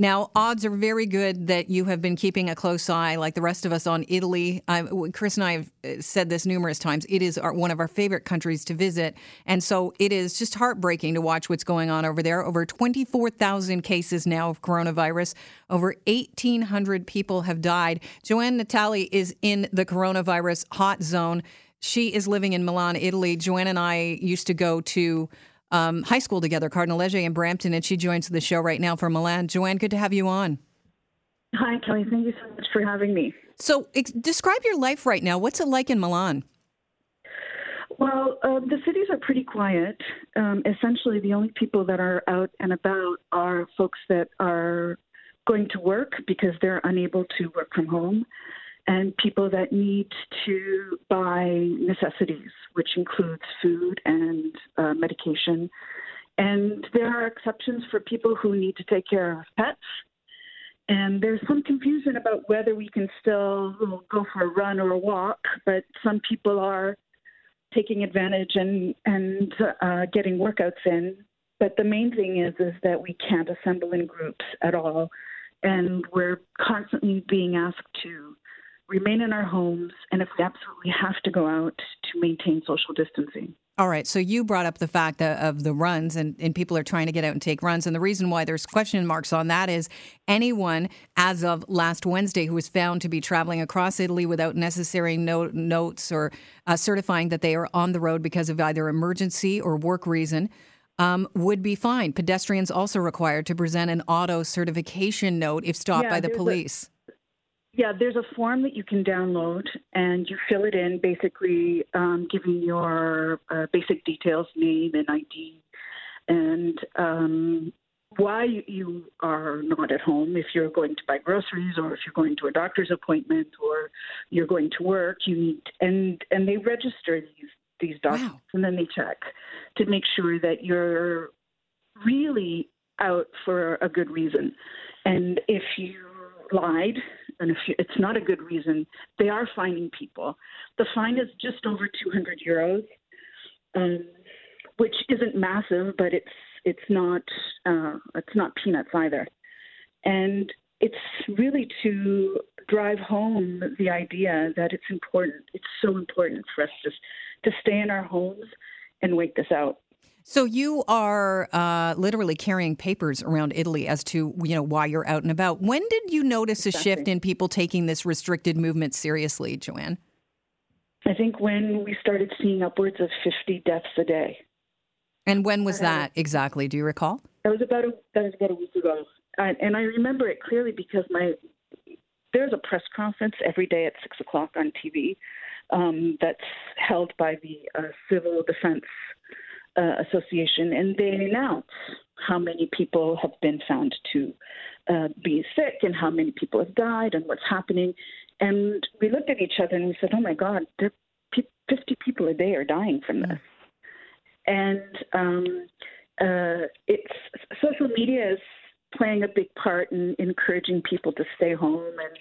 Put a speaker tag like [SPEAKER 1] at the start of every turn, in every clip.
[SPEAKER 1] Now, odds are very good that you have been keeping a close eye, like the rest of us, on Italy. I, Chris and I have uh, said this numerous times. It is our, one of our favorite countries to visit. And so it is just heartbreaking to watch what's going on over there. Over 24,000 cases now of coronavirus. Over 1,800 people have died. Joanne Natali is in the coronavirus hot zone. She is living in Milan, Italy. Joanne and I used to go to um, high school together, Cardinal Leger in Brampton, and she joins the show right now from Milan. Joanne, good to have you on.
[SPEAKER 2] Hi, Kelly. Thank you so much for having me.
[SPEAKER 1] So, ex- describe your life right now. What's it like in Milan?
[SPEAKER 2] Well, uh, the cities are pretty quiet. Um, essentially, the only people that are out and about are folks that are going to work because they're unable to work from home and people that need to buy necessities, which includes food and uh, medication. And there are exceptions for people who need to take care of pets. And there's some confusion about whether we can still go for a run or a walk, but some people are taking advantage and and uh, getting workouts in. But the main thing is is that we can't assemble in groups at all, and we're constantly being asked to remain in our homes, and if we absolutely have to go out, to maintain social distancing.
[SPEAKER 1] All right. So you brought up the fact of the runs, and, and people are trying to get out and take runs. And the reason why there's question marks on that is anyone, as of last Wednesday, who was found to be traveling across Italy without necessary note, notes or uh, certifying that they are on the road because of either emergency or work reason. Um, would be fined. Pedestrians also required to present an auto certification note if stopped
[SPEAKER 2] yeah,
[SPEAKER 1] by the police.
[SPEAKER 2] Yeah, there's a form that you can download and you fill it in, basically um, giving your uh, basic details, name and ID, and um, why you are not at home. If you're going to buy groceries, or if you're going to a doctor's appointment, or you're going to work, you need and and they register these these documents wow. and then they check to make sure that you're really out for a good reason. And if you lied and if you, it's not a good reason, they are fining people. The fine is just over 200 euros, um, which isn't massive, but it's it's not uh, it's not peanuts either, and it's really to drive home the idea that it's important. It's so important for us to to stay in our homes and wait this out.
[SPEAKER 1] So you are uh, literally carrying papers around Italy as to you know why you're out and about. When did you notice exactly. a shift in people taking this restricted movement seriously, Joanne?
[SPEAKER 2] I think when we started seeing upwards of 50 deaths a day.
[SPEAKER 1] And when was that exactly? Do you recall?
[SPEAKER 2] That was about a, that was about a week ago, and I remember it clearly because my there's a press conference every day at six o'clock on TV um, that's held by the uh, Civil Defense uh, Association, and they announce how many people have been found to uh, be sick and how many people have died and what's happening. And we looked at each other and we said, "Oh my God, there, 50 people a day are dying from this." And um, uh, it's social media is playing a big part in encouraging people to stay home, and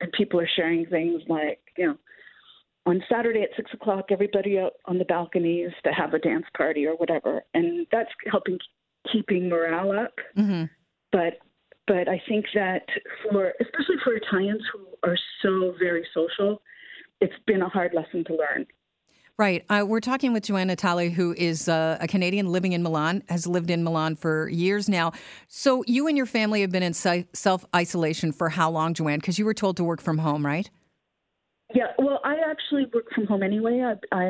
[SPEAKER 2] and people are sharing things like, you know, on Saturday at six o'clock, everybody out on the balconies to have a dance party or whatever, and that's helping keeping morale up. Mm-hmm. But but I think that for especially for Italians who are so very social, it's been a hard lesson to learn.
[SPEAKER 1] Right. Uh, we're talking with Joanne Natali, who is uh, a Canadian living in Milan, has lived in Milan for years now. So you and your family have been in self isolation for how long, Joanne? Because you were told to work from home, right?
[SPEAKER 2] Yeah, well, I actually work from home anyway. I, I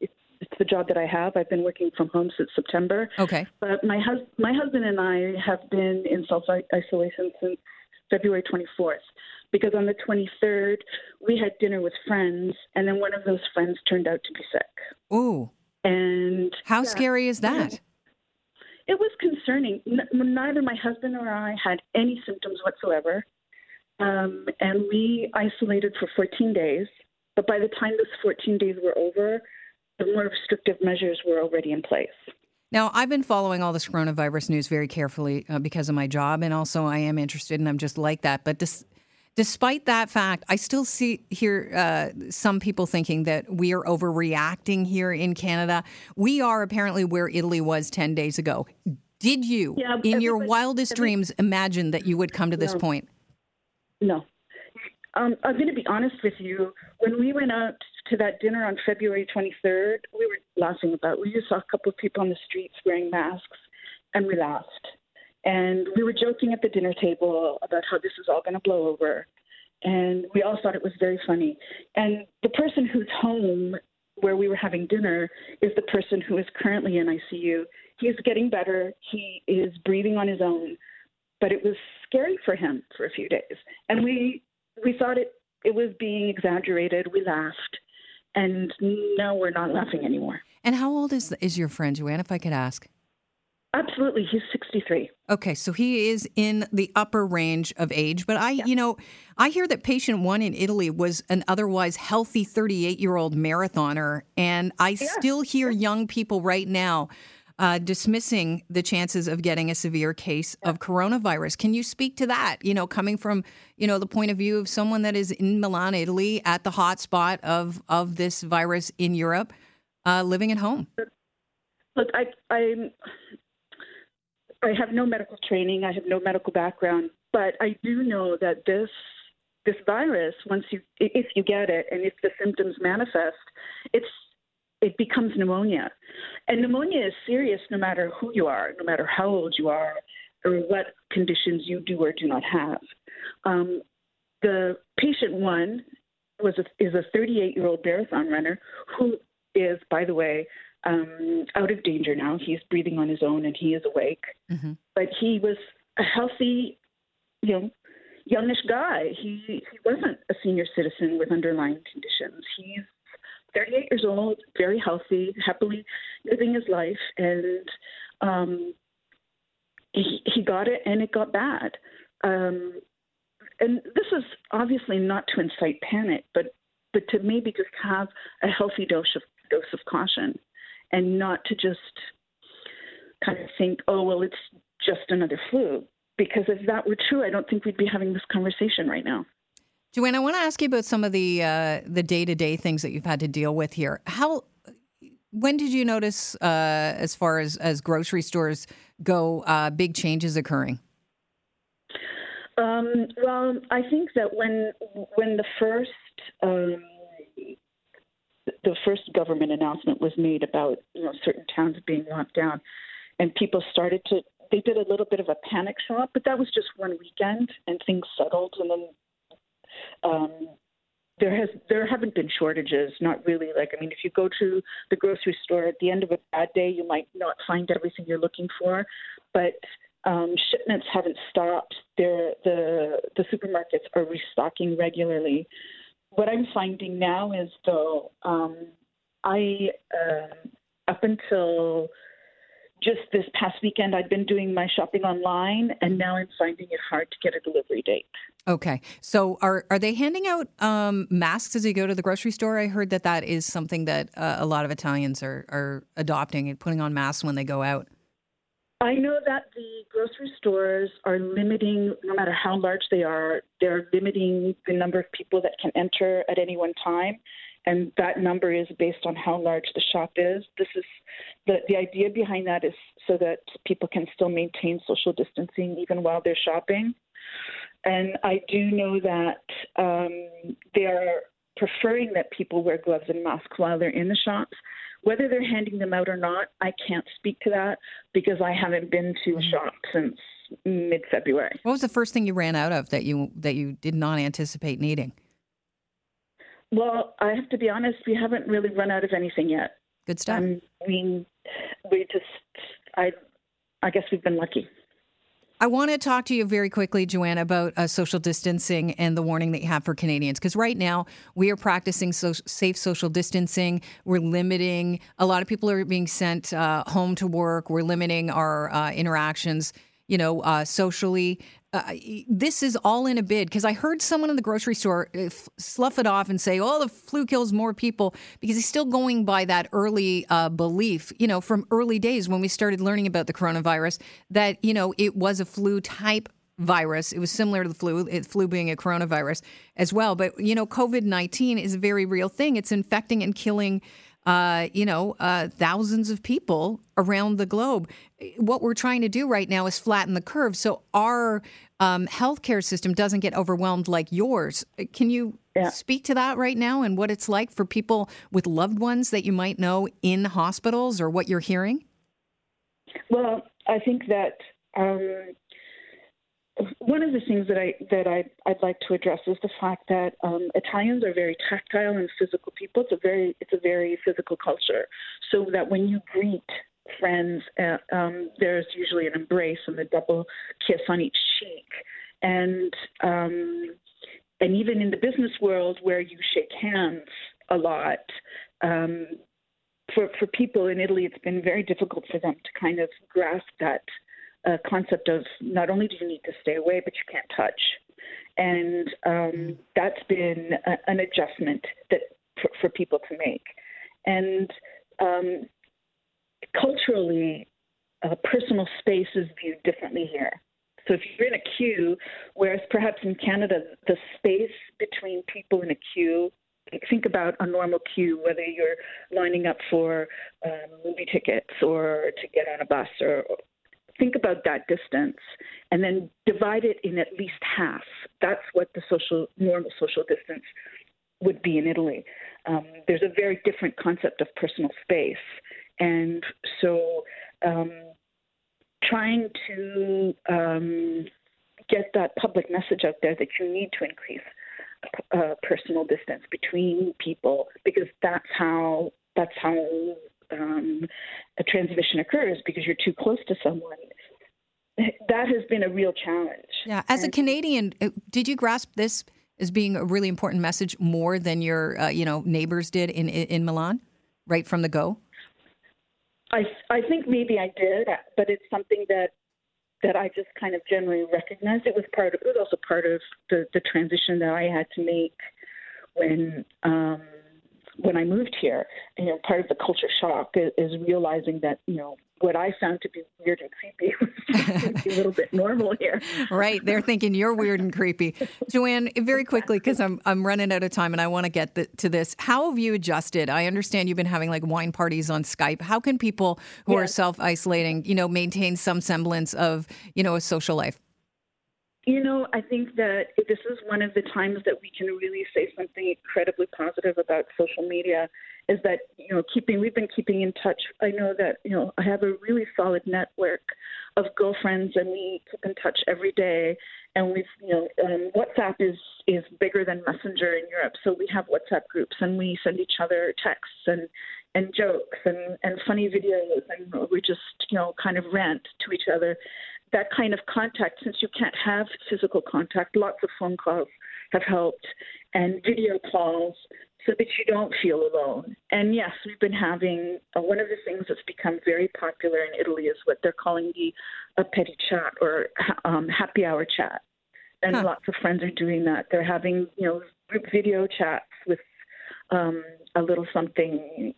[SPEAKER 2] it's, it's the job that I have. I've been working from home since September.
[SPEAKER 1] Okay.
[SPEAKER 2] But my hus- my husband and I have been in self isolation since February 24th because on the 23rd we had dinner with friends, and then one of those friends turned out to be sick.
[SPEAKER 1] Ooh.
[SPEAKER 2] And
[SPEAKER 1] how yeah, scary is that?
[SPEAKER 2] It was concerning. N- neither my husband or I had any symptoms whatsoever. Um, and we isolated for 14 days. But by the time those 14 days were over, the more restrictive measures were already in place.
[SPEAKER 1] Now, I've been following all this coronavirus news very carefully uh, because of my job, and also I am interested, and I'm just like that. But dis- despite that fact, I still see here uh, some people thinking that we are overreacting here in Canada. We are apparently where Italy was 10 days ago Did you,
[SPEAKER 2] Yeah,
[SPEAKER 1] in your wildest dreams, imagine that you would come to this
[SPEAKER 2] No.
[SPEAKER 1] point?
[SPEAKER 2] No. Um, I'm going to be honest with you. When we went out to that dinner on February 23rd, we were laughing about. We just saw a couple of people on the streets wearing masks, and we laughed. And we were joking at the dinner table about how this is all going to blow over. And we all thought it was very funny. And the person who's home where we were having dinner is the person who is currently in ICU. He is getting better. He is breathing on his own but it was scary for him for a few days. And we we thought it it was being exaggerated. We laughed, and now we're not laughing anymore.
[SPEAKER 1] And how old is is your friend Joanne? If I could ask.
[SPEAKER 2] Absolutely, he's 63.
[SPEAKER 1] Okay, so he is in the upper range of age, but I, you know, I hear that patient one in Italy was an otherwise healthy 38 year old marathoner, and I still hear young people right now uh, dismissing the chances of getting a severe case of coronavirus. Can you speak to that? You know, coming from you know the point of view of someone that is in Milan, Italy, at the hot spot of of this virus in Europe, uh, living at home.
[SPEAKER 2] Look, I I I have no medical training. I have no medical background, but I do know that this this virus, once you if you get it and if the symptoms manifest, it's it becomes pneumonia. And pneumonia is serious no matter who you are, no matter how old you are, or what conditions you do or do not have. Um, the patient one was a, is a 38 year old marathon runner who is, by the way, um, out of danger now. He's breathing on his own and he is awake.
[SPEAKER 1] Mhm.
[SPEAKER 2] But he was a healthy, you know, youngish guy. He he wasn't a senior citizen with underlying conditions. He's 38 years old, very healthy, happily living his life, and um, he, he got it, and it got bad. Um, and this is obviously not to incite panic, but but to maybe just have a healthy dose of dose of caution, and not to just kind of think, oh well, it's just another flu. Because if that were true, I don't think we'd be having this conversation right now.
[SPEAKER 1] Joanne, I want to ask you about some of the uh, the day to day things that you've had to deal with here. How, when did you notice, uh, as far as as grocery stores go, uh, big changes occurring?
[SPEAKER 2] Um, well, I think that when when the first um, the first government announcement was made about you know certain towns being locked down, and people started to they did a little bit of a panic shop, but that was just one weekend, and things settled, and then um, there has there haven't been shortages, not really. Like I mean, if you go to the grocery store at the end of a bad day, you might not find everything you're looking for, but um, shipments haven't stopped. They're, the the supermarkets are restocking regularly. What I'm finding now is though, um, I uh, up until just this past weekend, I'd been doing my shopping online, and now I'm finding it hard to get a delivery date.
[SPEAKER 1] Okay, so are are they handing out um, masks as you go to the grocery store? I heard that that is something that uh, a lot of Italians are are adopting and putting on masks when they go out.
[SPEAKER 2] I know that the grocery stores are limiting, no matter how large they are, they're limiting the number of people that can enter at any one time. And that number is based on how large the shop is. This is the, the idea behind that is so that people can still maintain social distancing even while they're shopping. And I do know that um, they are preferring that people wear gloves and masks while they're in the shops. Whether they're handing them out or not, I can't speak to that because I haven't been to a shop since mid February.
[SPEAKER 1] What was the first thing you ran out of that you that you did not anticipate needing?
[SPEAKER 2] Well, I have to be honest, we haven't really run out of anything yet.
[SPEAKER 1] Good stuff.
[SPEAKER 2] Um, we we just I I guess we've been lucky.
[SPEAKER 1] I want to talk to you very quickly, Joanna, about uh, social distancing and the warning that you have for Canadians. Because right now we are practicing so- safe social distancing. We're limiting, a lot of people are being sent uh, home to work. We're limiting our uh, interactions, you know, uh, socially. Uh, this is all in a bid because I heard someone in the grocery store uh, slough it off and say, "Oh, the flu kills more people," because he's still going by that early uh, belief, you know, from early days when we started learning about the coronavirus that you know it was a flu type virus. It was similar to the flu, it, flu being a coronavirus as well. But you know, COVID nineteen is a very real thing. It's infecting and killing uh, you know, uh, thousands of people around the globe. What we're trying to do right now is flatten the curve so our um, healthcare system doesn't get overwhelmed like yours. Can you yeah. speak to that right now and what it's like for people with loved ones that you might know in hospitals or what you're hearing?
[SPEAKER 2] Well, I think that um, one of the things that I that I I'd like to address is the fact that um, Italians are very tactile and physical people. It's a very it's a very physical culture. So that when you greet friends, uh, um, there's usually an embrace and a double kiss on each cheek, and um, and even in the business world where you shake hands a lot. Um, for, for people in Italy, it's been very difficult for them to kind of grasp that a concept of not only do you need to stay away, but you can't touch. And um, that's been a, an adjustment that for, for, people to make. And um, culturally, uh, personal space is viewed differently here. So if you're in a queue, whereas perhaps in Canada, the space between people in a queue think about a normal queue, whether you're lining up for um, movie tickets or to get on a bus or, think about that distance and then divide it in at least half. That's what the social normal social distance would be in Italy. Um, there's a very different concept of personal space, and so um, trying to um, get that public message out there that you need to increase uh, personal distance between people because that's how that's how um, a transmission occurs because you're too close to someone. That has been a real challenge.
[SPEAKER 1] Yeah, as a Canadian, uh, did you grasp this as being a really important message more than your uh, you know neighbors did in in Milan, right from the go?
[SPEAKER 2] I I think maybe I did, but it's something that that I just kind of generally recognized. It was part of it was also part of the the transition that I had to make when um, when I moved here, you know, part of the culture shock is, is realizing that, you know, what I found to be weird and creepy was a little bit normal here.
[SPEAKER 1] Right. They're thinking you're weird and creepy. Joanne, very quickly, because I'm, I'm running out of time and I want to get the, to this. How have you adjusted? I understand you've been having like wine parties on Skype. How can people who yes. are self isolating, you know, maintain some semblance of, you know, a social life?
[SPEAKER 2] You know, I think that this is one of the times that we can really say something incredibly positive about social media is that, you know, keeping, we've been keeping in touch. I know that, you know, I have a really solid network of girlfriends and we keep in touch every day. And we've, you know, um, WhatsApp is, is bigger than Messenger in Europe. So we have WhatsApp groups and we send each other texts and, and jokes and, and funny videos and we just, you know, kind of rant to each other that kind of contact, since you can't have physical contact, lots of phone calls have helped and video calls so that you don't feel alone. And yes, we've been having uh, one of the things that's become very popular in Italy is what they're calling the aperti chat or um, happy hour chat. And huh. lots of friends are doing that. They're having, you know, group video chats with um, a little something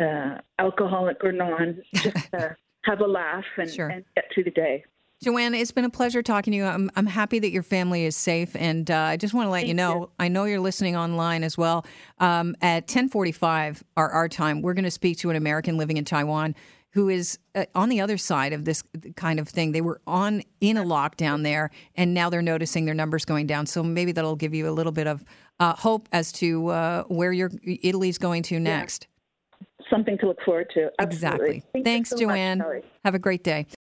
[SPEAKER 2] uh, alcoholic or non, just to have a laugh and, sure. and get through the day.
[SPEAKER 1] Joanne, it's been a pleasure talking to you. I'm, I'm happy that your family is safe, and uh, I just want to let Thank you know. You. I know you're listening online as well. Um, at 10:45 our our time, we're going to speak to an American living in Taiwan who is uh, on the other side of this kind of thing. They were on in a lockdown there, and now they're noticing their numbers going down. So maybe that'll give you a little bit of uh, hope as to uh, where your Italy's going to next.
[SPEAKER 2] Yeah. Something to look forward to.
[SPEAKER 1] Absolutely. Exactly. Thank Thanks, so Joanne. Much, Have a great day.